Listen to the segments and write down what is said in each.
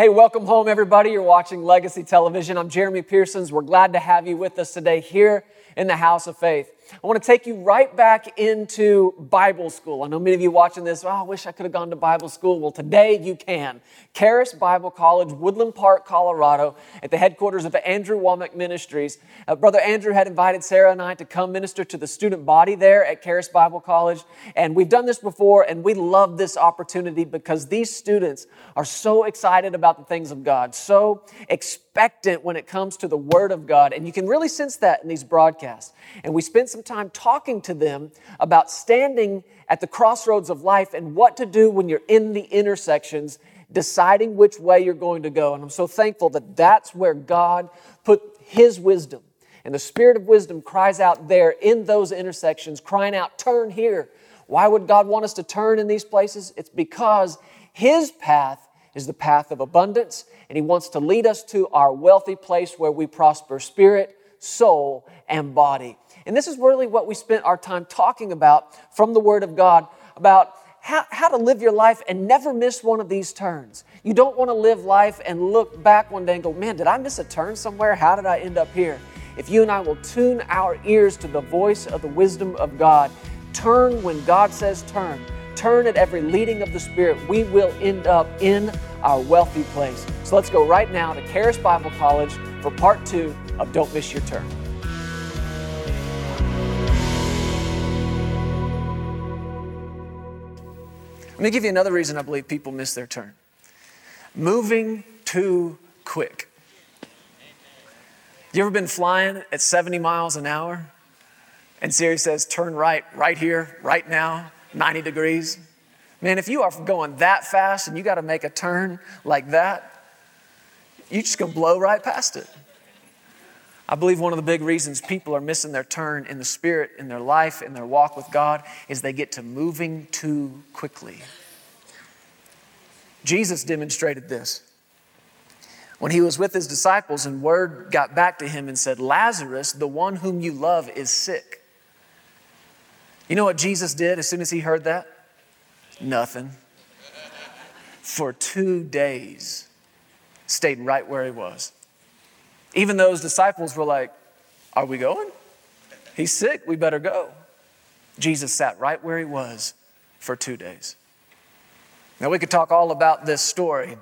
Hey, welcome home, everybody. You're watching Legacy Television. I'm Jeremy Pearsons. We're glad to have you with us today here in the House of Faith. I want to take you right back into Bible school. I know many of you watching this, oh, I wish I could have gone to Bible school. Well, today you can. Charis Bible College, Woodland Park, Colorado, at the headquarters of Andrew Wommack Ministries. Uh, Brother Andrew had invited Sarah and I to come minister to the student body there at Charis Bible College. And we've done this before, and we love this opportunity because these students are so excited about the things of God, so expectant when it comes to the Word of God. And you can really sense that in these broadcasts. And we spent some time talking to them about standing at the crossroads of life and what to do when you're in the intersections, deciding which way you're going to go. And I'm so thankful that that's where God put His wisdom. And the Spirit of wisdom cries out there in those intersections, crying out, Turn here. Why would God want us to turn in these places? It's because His path is the path of abundance, and He wants to lead us to our wealthy place where we prosper spirit, soul, and body. And this is really what we spent our time talking about from the Word of God about how, how to live your life and never miss one of these turns. You don't want to live life and look back one day and go, man, did I miss a turn somewhere? How did I end up here? If you and I will tune our ears to the voice of the wisdom of God, turn when God says turn, turn at every leading of the Spirit, we will end up in our wealthy place. So let's go right now to Charis Bible College for part two of Don't Miss Your Turn. Let me give you another reason I believe people miss their turn moving too quick. You ever been flying at 70 miles an hour and Siri says, turn right, right here, right now, 90 degrees? Man, if you are going that fast and you got to make a turn like that, you're just to blow right past it. I believe one of the big reasons people are missing their turn in the spirit, in their life, in their walk with God, is they get to moving too quickly. Jesus demonstrated this. When he was with his disciples, and word got back to him and said, Lazarus, the one whom you love, is sick. You know what Jesus did as soon as he heard that? Nothing. For two days, stayed right where he was. Even those disciples were like, Are we going? He's sick, we better go. Jesus sat right where he was for two days. Now, we could talk all about this story,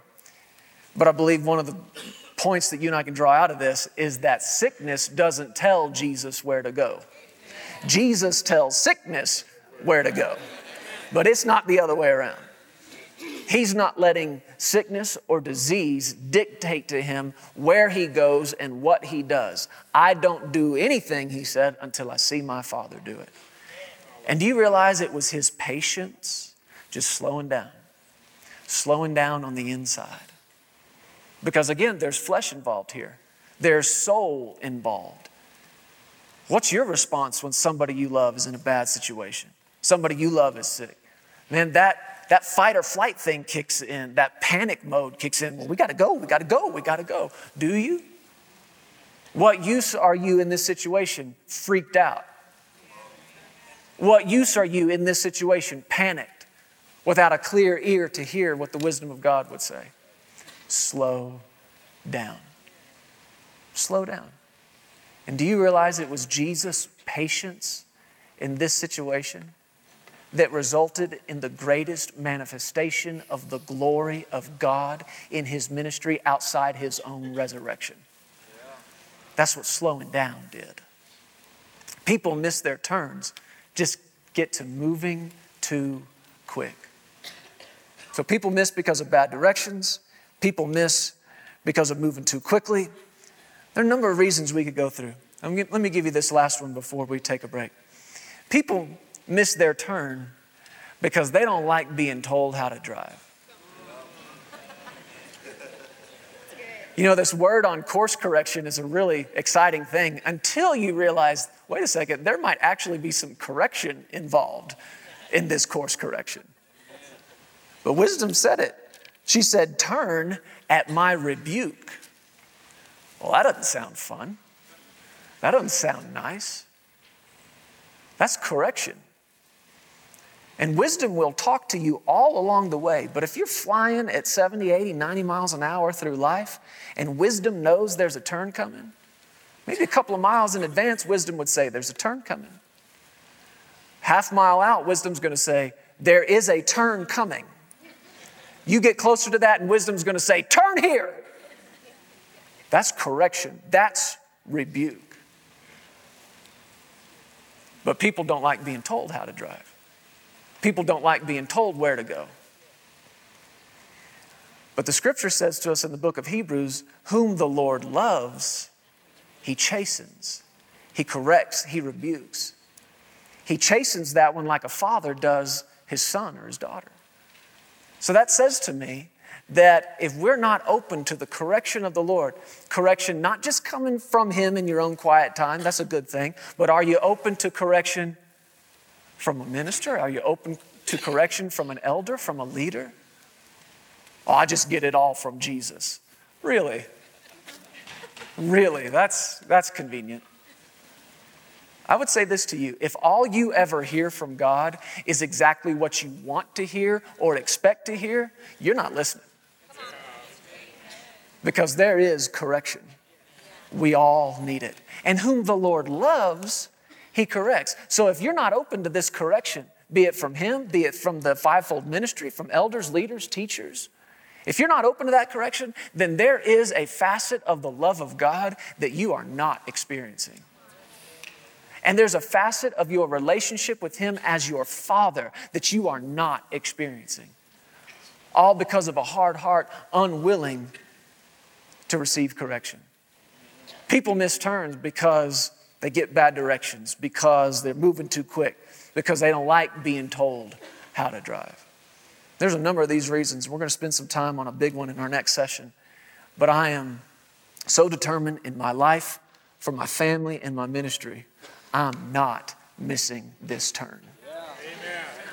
but I believe one of the points that you and I can draw out of this is that sickness doesn't tell Jesus where to go. Jesus tells sickness where to go, but it's not the other way around. He's not letting sickness or disease dictate to him where he goes and what he does. I don't do anything, he said, until I see my Father do it. And do you realize it was his patience just slowing down, slowing down on the inside? Because again, there's flesh involved here, there's soul involved. What's your response when somebody you love is in a bad situation? Somebody you love is sick. Man, that that fight or flight thing kicks in, that panic mode kicks in. Well, we got to go, we got to go, we got to go. Do you? What use are you in this situation? Freaked out. What use are you in this situation? Panicked, without a clear ear to hear what the wisdom of God would say. Slow down. Slow down. And do you realize it was Jesus' patience in this situation that resulted in the greatest manifestation of the glory of God in his ministry outside his own resurrection. That's what slowing down did. People miss their turns, just get to moving too quick. So people miss because of bad directions, people miss because of moving too quickly. There are a number of reasons we could go through. Let me give you this last one before we take a break. People miss their turn because they don't like being told how to drive. You know, this word on course correction is a really exciting thing until you realize wait a second, there might actually be some correction involved in this course correction. But wisdom said it. She said, Turn at my rebuke. Well, that doesn't sound fun. That doesn't sound nice. That's correction. And wisdom will talk to you all along the way. But if you're flying at 70, 80, 90 miles an hour through life and wisdom knows there's a turn coming, maybe a couple of miles in advance, wisdom would say, There's a turn coming. Half mile out, wisdom's going to say, There is a turn coming. You get closer to that, and wisdom's going to say, Turn here. That's correction, that's rebuke. But people don't like being told how to drive. People don't like being told where to go. But the scripture says to us in the book of Hebrews, whom the Lord loves, he chastens, he corrects, he rebukes. He chastens that one like a father does his son or his daughter. So that says to me that if we're not open to the correction of the Lord, correction not just coming from Him in your own quiet time, that's a good thing, but are you open to correction from a minister? Are you open to correction from an elder, from a leader? Oh, I just get it all from Jesus. Really? Really? That's, that's convenient. I would say this to you if all you ever hear from God is exactly what you want to hear or expect to hear, you're not listening because there is correction. We all need it. And whom the Lord loves, he corrects. So if you're not open to this correction, be it from him, be it from the fivefold ministry, from elders, leaders, teachers, if you're not open to that correction, then there is a facet of the love of God that you are not experiencing. And there's a facet of your relationship with Him as your Father that you are not experiencing. All because of a hard heart, unwilling to receive correction. People miss turns because they get bad directions, because they're moving too quick, because they don't like being told how to drive. There's a number of these reasons. We're going to spend some time on a big one in our next session. But I am so determined in my life, for my family, and my ministry, I'm not missing this turn.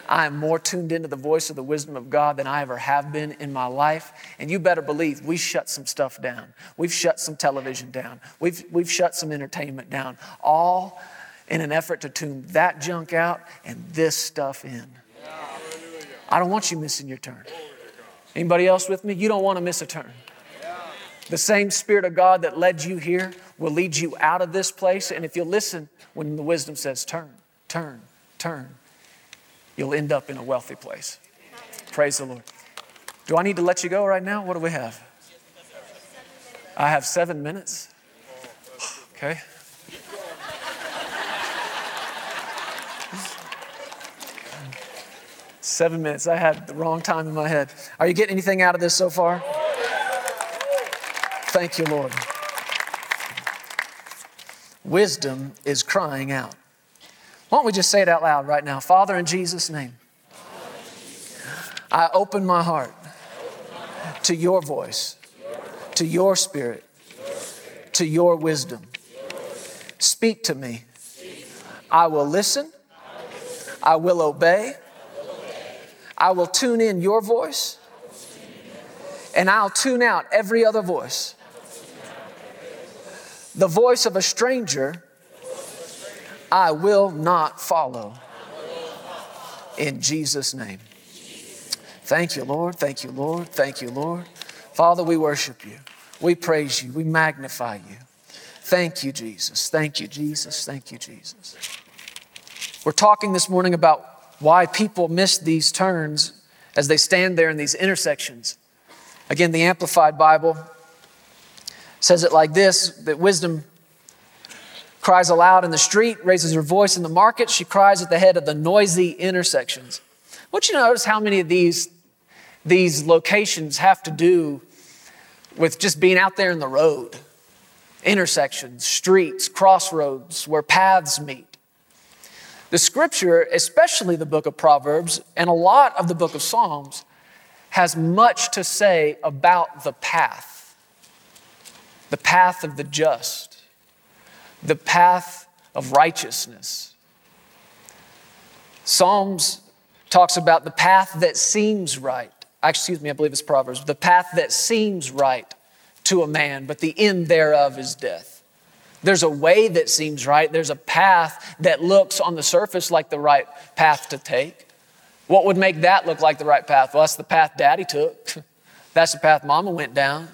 I am more tuned into the voice of the wisdom of God than I ever have been in my life. And you better believe we shut some stuff down. We've shut some television down. We've, we've shut some entertainment down, all in an effort to tune that junk out and this stuff in. I don't want you missing your turn. Anybody else with me? You don't want to miss a turn. The same Spirit of God that led you here will lead you out of this place. And if you listen when the wisdom says, turn, turn, turn, you'll end up in a wealthy place. Praise the Lord. Do I need to let you go right now? What do we have? I have seven minutes. Okay. Seven minutes. I had the wrong time in my head. Are you getting anything out of this so far? Thank you, Lord. Wisdom is crying out. Why don't we just say it out loud right now? Father, in Jesus' name, I open my heart to your voice, to your spirit, to your wisdom. Speak to me. I will listen. I will obey. I will tune in your voice. And I'll tune out every other voice. The voice of a stranger I will not follow. In Jesus' name. Thank you, Lord. Thank you, Lord. Thank you, Lord. Father, we worship you. We praise you. We magnify you. Thank you, Jesus. Thank you, Jesus. Thank you, Jesus. We're talking this morning about why people miss these turns as they stand there in these intersections. Again, the Amplified Bible says it like this that wisdom cries aloud in the street, raises her voice in the market, she cries at the head of the noisy intersections. I want you to notice how many of these, these locations have to do with just being out there in the road, intersections, streets, crossroads, where paths meet. The scripture, especially the book of Proverbs and a lot of the book of Psalms, has much to say about the path, the path of the just the path of righteousness. Psalms talks about the path that seems right. Ah, excuse me, I believe it's Proverbs. The path that seems right to a man, but the end thereof is death. There's a way that seems right. There's a path that looks on the surface like the right path to take, What would make that look like the right path? Well, that's the path daddy took. That's the path mama went down.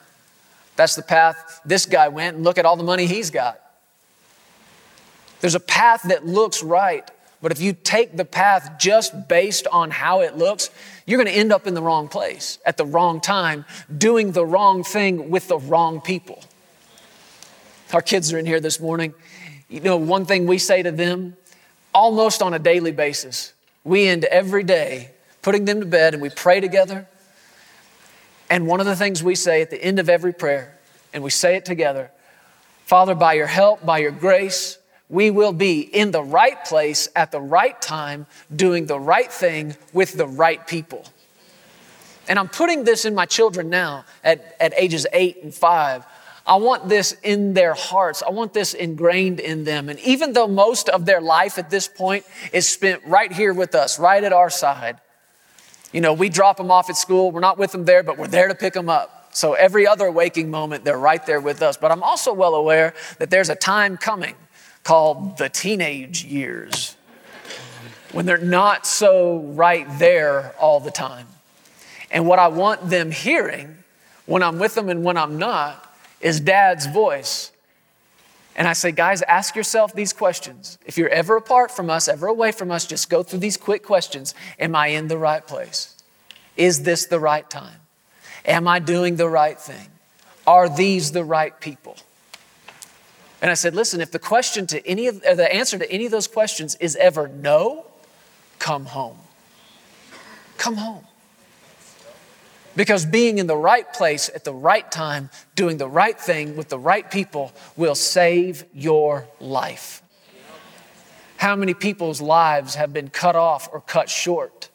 That's the path this guy went, and look at all the money he's got. There's a path that looks right, but if you take the path just based on how it looks, you're going to end up in the wrong place at the wrong time, doing the wrong thing with the wrong people. Our kids are in here this morning. You know, one thing we say to them almost on a daily basis, we end every day putting them to bed and we pray together. And one of the things we say at the end of every prayer, and we say it together Father, by your help, by your grace, we will be in the right place at the right time, doing the right thing with the right people. And I'm putting this in my children now at, at ages eight and five. I want this in their hearts. I want this ingrained in them. And even though most of their life at this point is spent right here with us, right at our side, you know, we drop them off at school. We're not with them there, but we're there to pick them up. So every other waking moment, they're right there with us. But I'm also well aware that there's a time coming called the teenage years when they're not so right there all the time. And what I want them hearing when I'm with them and when I'm not is dad's voice. And I say, guys, ask yourself these questions. If you're ever apart from us, ever away from us, just go through these quick questions. Am I in the right place? Is this the right time? Am I doing the right thing? Are these the right people? And I said, listen, if the question to any of the answer to any of those questions is ever no, come home. Come home. Because being in the right place at the right time, doing the right thing with the right people will save your life. How many people's lives have been cut off or cut short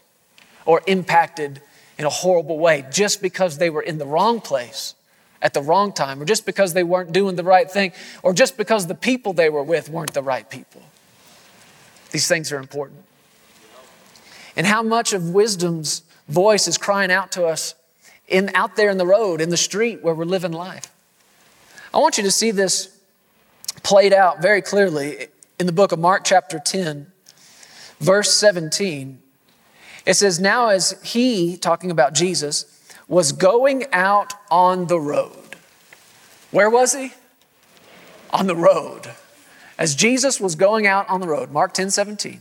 or impacted in a horrible way just because they were in the wrong place at the wrong time, or just because they weren't doing the right thing, or just because the people they were with weren't the right people. These things are important. And how much of wisdom's voice is crying out to us in, out there in the road, in the street where we're living life? I want you to see this played out very clearly in the book of Mark, chapter 10, verse 17. It says, Now as he, talking about Jesus, was going out on the road. Where was he? On the road. As Jesus was going out on the road, Mark 10 17,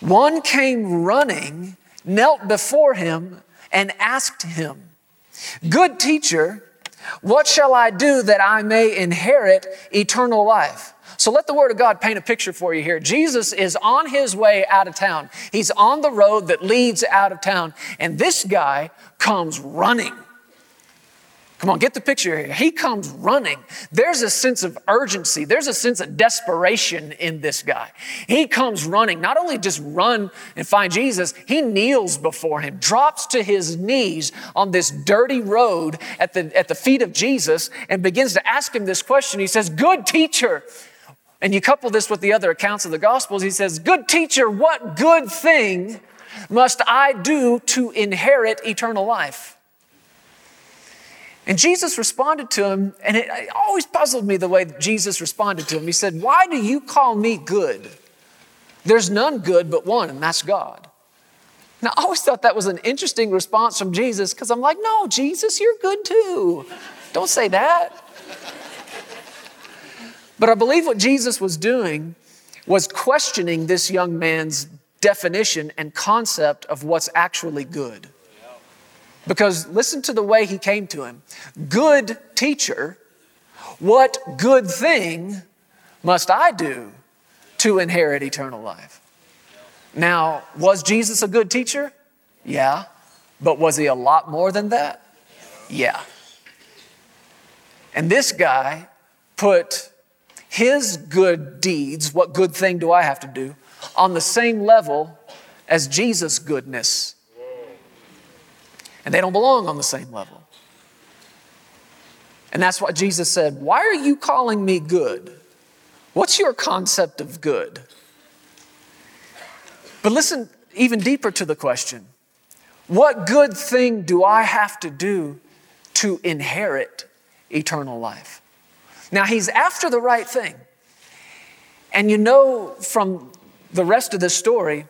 one came running, knelt before him, and asked him, Good teacher, what shall I do that I may inherit eternal life? So let the Word of God paint a picture for you here. Jesus is on his way out of town. He's on the road that leads out of town. And this guy comes running. Come on, get the picture here. He comes running. There's a sense of urgency. There's a sense of desperation in this guy. He comes running. Not only just run and find Jesus, he kneels before him, drops to his knees on this dirty road at the, at the feet of Jesus and begins to ask him this question. He says, Good teacher, and you couple this with the other accounts of the Gospels, he says, Good teacher, what good thing must I do to inherit eternal life? And Jesus responded to him, and it, always puzzled me the way Jesus responded to him. He said, Why do you call me good? There's none good but one, and that's God. Now, I always thought that was an interesting response from Jesus because I'm like, No, Jesus, you're good too. Don't say that. But I believe what Jesus was doing was questioning this young man's definition and concept of what's actually good. Because listen to the way he came to him Good teacher, what good thing must I do to inherit eternal life? Now, was Jesus a good teacher? Yeah. But was he a lot more than that? Yeah. And this guy put his good deeds, what good thing do I have to do, on the same level as Jesus' goodness. And they don't belong on the same level. And that's why Jesus said. Why are you calling me good? What's your concept of good? But listen even deeper to the question What good thing do I have to do to inherit eternal life? Now, he's after the right thing. And you know from the rest of the story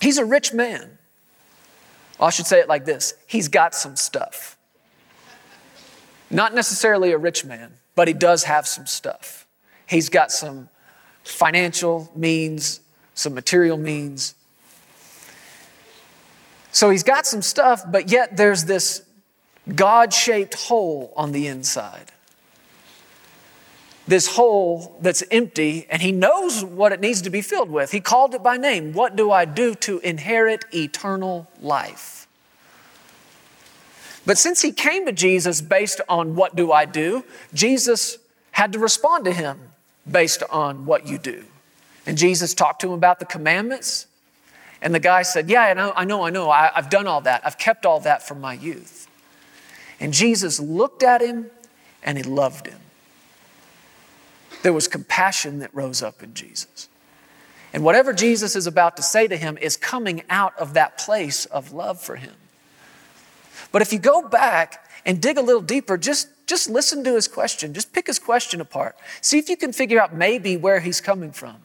He's a rich man. Well, I should say it like this He's got some stuff. Not necessarily a rich man, but he does have some stuff. He's got some financial means, some material means. So he's got some stuff, but yet there's this God shaped hole on the inside. This hole that's empty, and he knows what it needs to be filled with. He called it by name. What do I do to inherit eternal life? But since he came to Jesus based on what do I do, Jesus had to respond to him based on what you do. And Jesus talked to him about the commandments. And the guy said, Yeah, I know, I know, I know. I've done all that. I've kept all that from my youth. And Jesus looked at him and he loved him. There was compassion that rose up in Jesus. And whatever Jesus is about to say to him is coming out of that place of love for him. But if you go back and dig a little deeper, just, just listen to his question. Just pick his question apart. See if you can figure out maybe where he's coming from.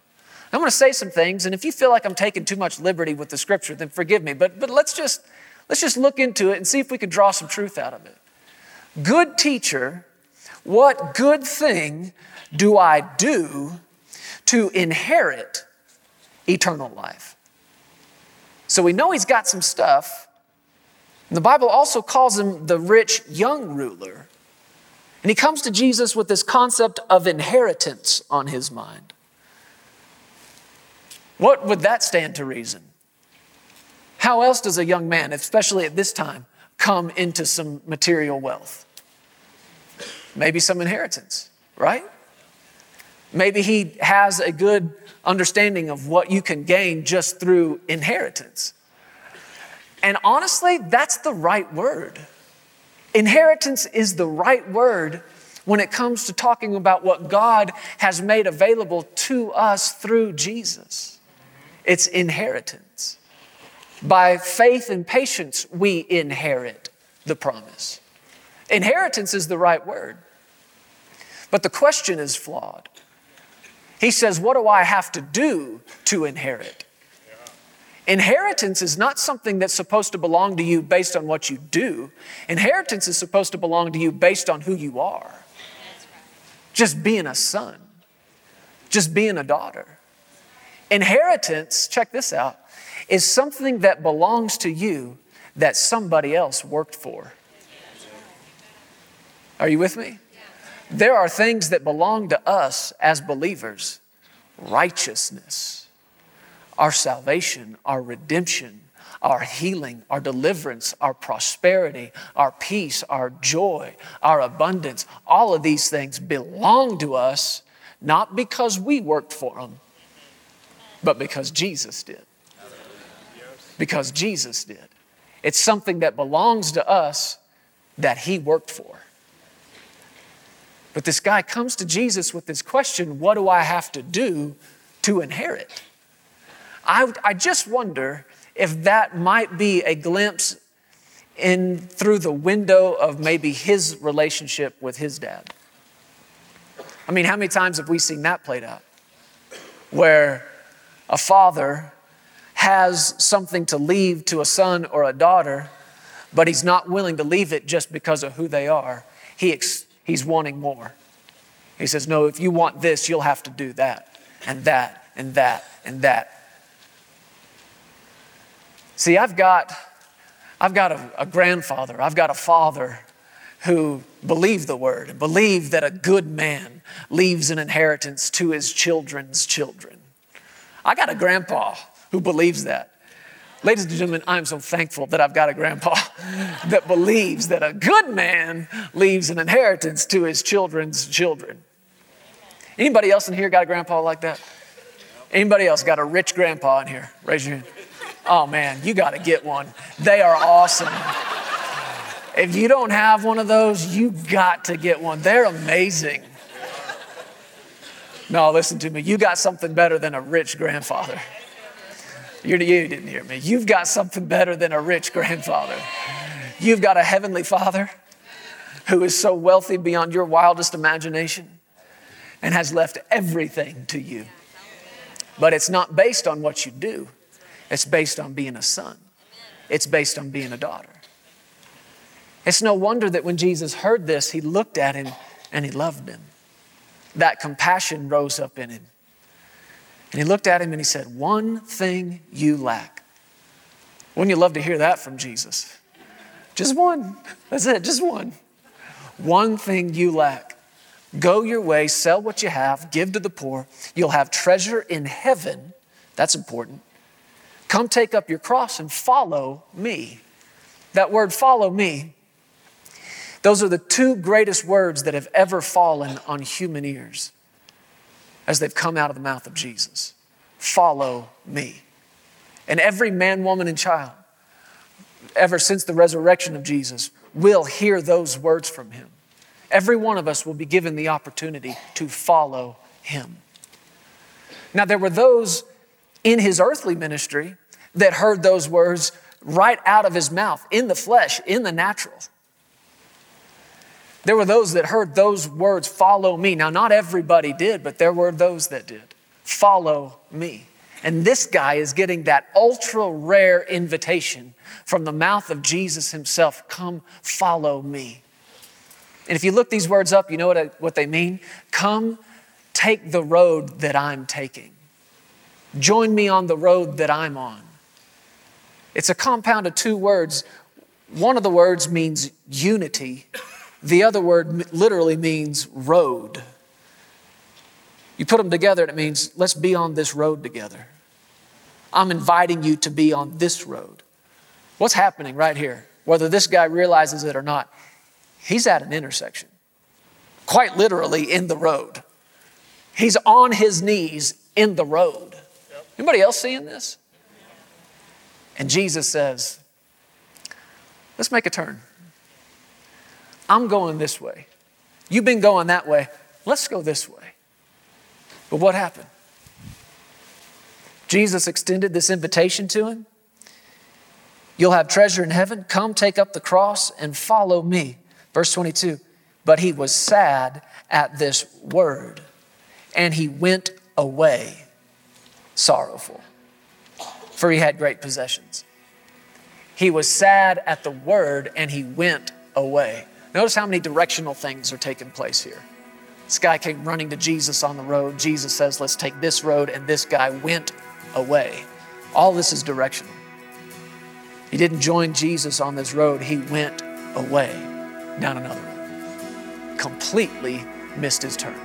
I'm going to say some things, and if you feel like I'm taking too much liberty with the scripture, then forgive me. But, but let's, just, let's just look into it and see if we can draw some truth out of it. Good teacher, what good thing do I do to inherit eternal life? So we know he's got some stuff. And the Bible also calls him the rich young ruler. And he comes to Jesus with this concept of inheritance on his mind. What would that stand to reason? How else does a young man, especially at this time, come into some material wealth? Maybe some inheritance, right? Maybe he has a good understanding of what you can gain just through inheritance. And honestly, that's the right word. Inheritance is the right word when it comes to talking about what God has made available to us through Jesus. It's inheritance. By faith and patience, we inherit the promise. Inheritance is the right word. But the question is flawed. He says, What do I have to do to inherit? Inheritance is not something that's supposed to belong to you based on what you do. Inheritance is supposed to belong to you based on who you are. Just being a son, just being a daughter. Inheritance, check this out, is something that belongs to you that somebody else worked for. Are you with me? There are things that belong to us as believers righteousness, our salvation, our redemption, our healing, our deliverance, our prosperity, our peace, our joy, our abundance. All of these things belong to us not because we worked for them, but because Jesus did. Because Jesus did. It's something that belongs to us that He worked for. But this guy comes to Jesus with this question what do I have to do to inherit? I, I just wonder if that might be a glimpse in through the window of maybe his relationship with his dad. I mean, how many times have we seen that played out? Where a father has something to leave to a son or a daughter, but he's not willing to leave it just because of who they are. He, ex- He's wanting more. He says, No, if you want this, you'll have to do that and that and that and that. See, I've got, I've got a, a grandfather, I've got a father who believed the word and believed that a good man leaves an inheritance to his children's children. I got a grandpa who believes that. Ladies and gentlemen, I'm so thankful that I've got a grandpa that believes that a good man leaves an inheritance to his children's children. Anybody else in here got a grandpa like that? Anybody else got a rich grandpa in here? Raise your hand. Oh man, you got to get one. They are awesome. If you don't have one of those, you got to get one. They're amazing. No, listen to me. You got something better than a rich grandfather. You're, you didn't hear me. You've got something better than a rich grandfather. You've got a heavenly father who is so wealthy beyond your wildest imagination and has left everything to you. But it's not based on what you do, It's based on being a son, it's based on being a daughter. It's no wonder that when Jesus heard this, he looked at him and he loved him. That compassion rose up in him. And he looked at him and he said, One thing you lack. Wouldn't you love to hear that from Jesus? Just one. That's it, just one. One thing you lack. Go your way, sell what you have, give to the poor. You'll have treasure in heaven. That's important. Come take up your cross and follow me. That word follow me, those are the two greatest words that have ever fallen on human ears as they've come out of the mouth of Jesus. Follow me. And every man, woman, and child, ever since the resurrection of Jesus, will hear those words from him. Every one of us will be given the opportunity to follow him. Now, there were those in his earthly ministry that heard those words right out of his mouth, in the flesh, in the natural. There were those that heard those words, follow me. Now, not everybody did, but there were those that did. Follow me. And this guy is getting that ultra rare invitation from the mouth of Jesus himself come follow me. And if you look these words up, you know what, I, what they mean? Come take the road that I'm taking. Join me on the road that I'm on. It's a compound of two words. One of the words means unity, the other word literally means road. You put them together and it means let's be on this road together. I'm inviting you to be on this road. What's happening right here? Whether this guy realizes it or not, he's at an intersection, quite literally in the road. He's on his knees in the road. Anybody else seeing this? And Jesus says, Let's make a turn. I'm going this way. You've been going that way. Let's go this way. But what happened? Jesus extended this invitation to him. You'll have treasure in heaven. Come take up the cross and follow me. Verse 22. But he was sad at this word, and he went away sorrowful, for he had great possessions. He was sad at the word, and he went away. Notice how many directional things are taking place here. This guy came running to Jesus on the road. Jesus says, Let's take this road, and this guy went away. All this is directional. He didn't join Jesus on this road, he went away down another road. Completely missed his turn.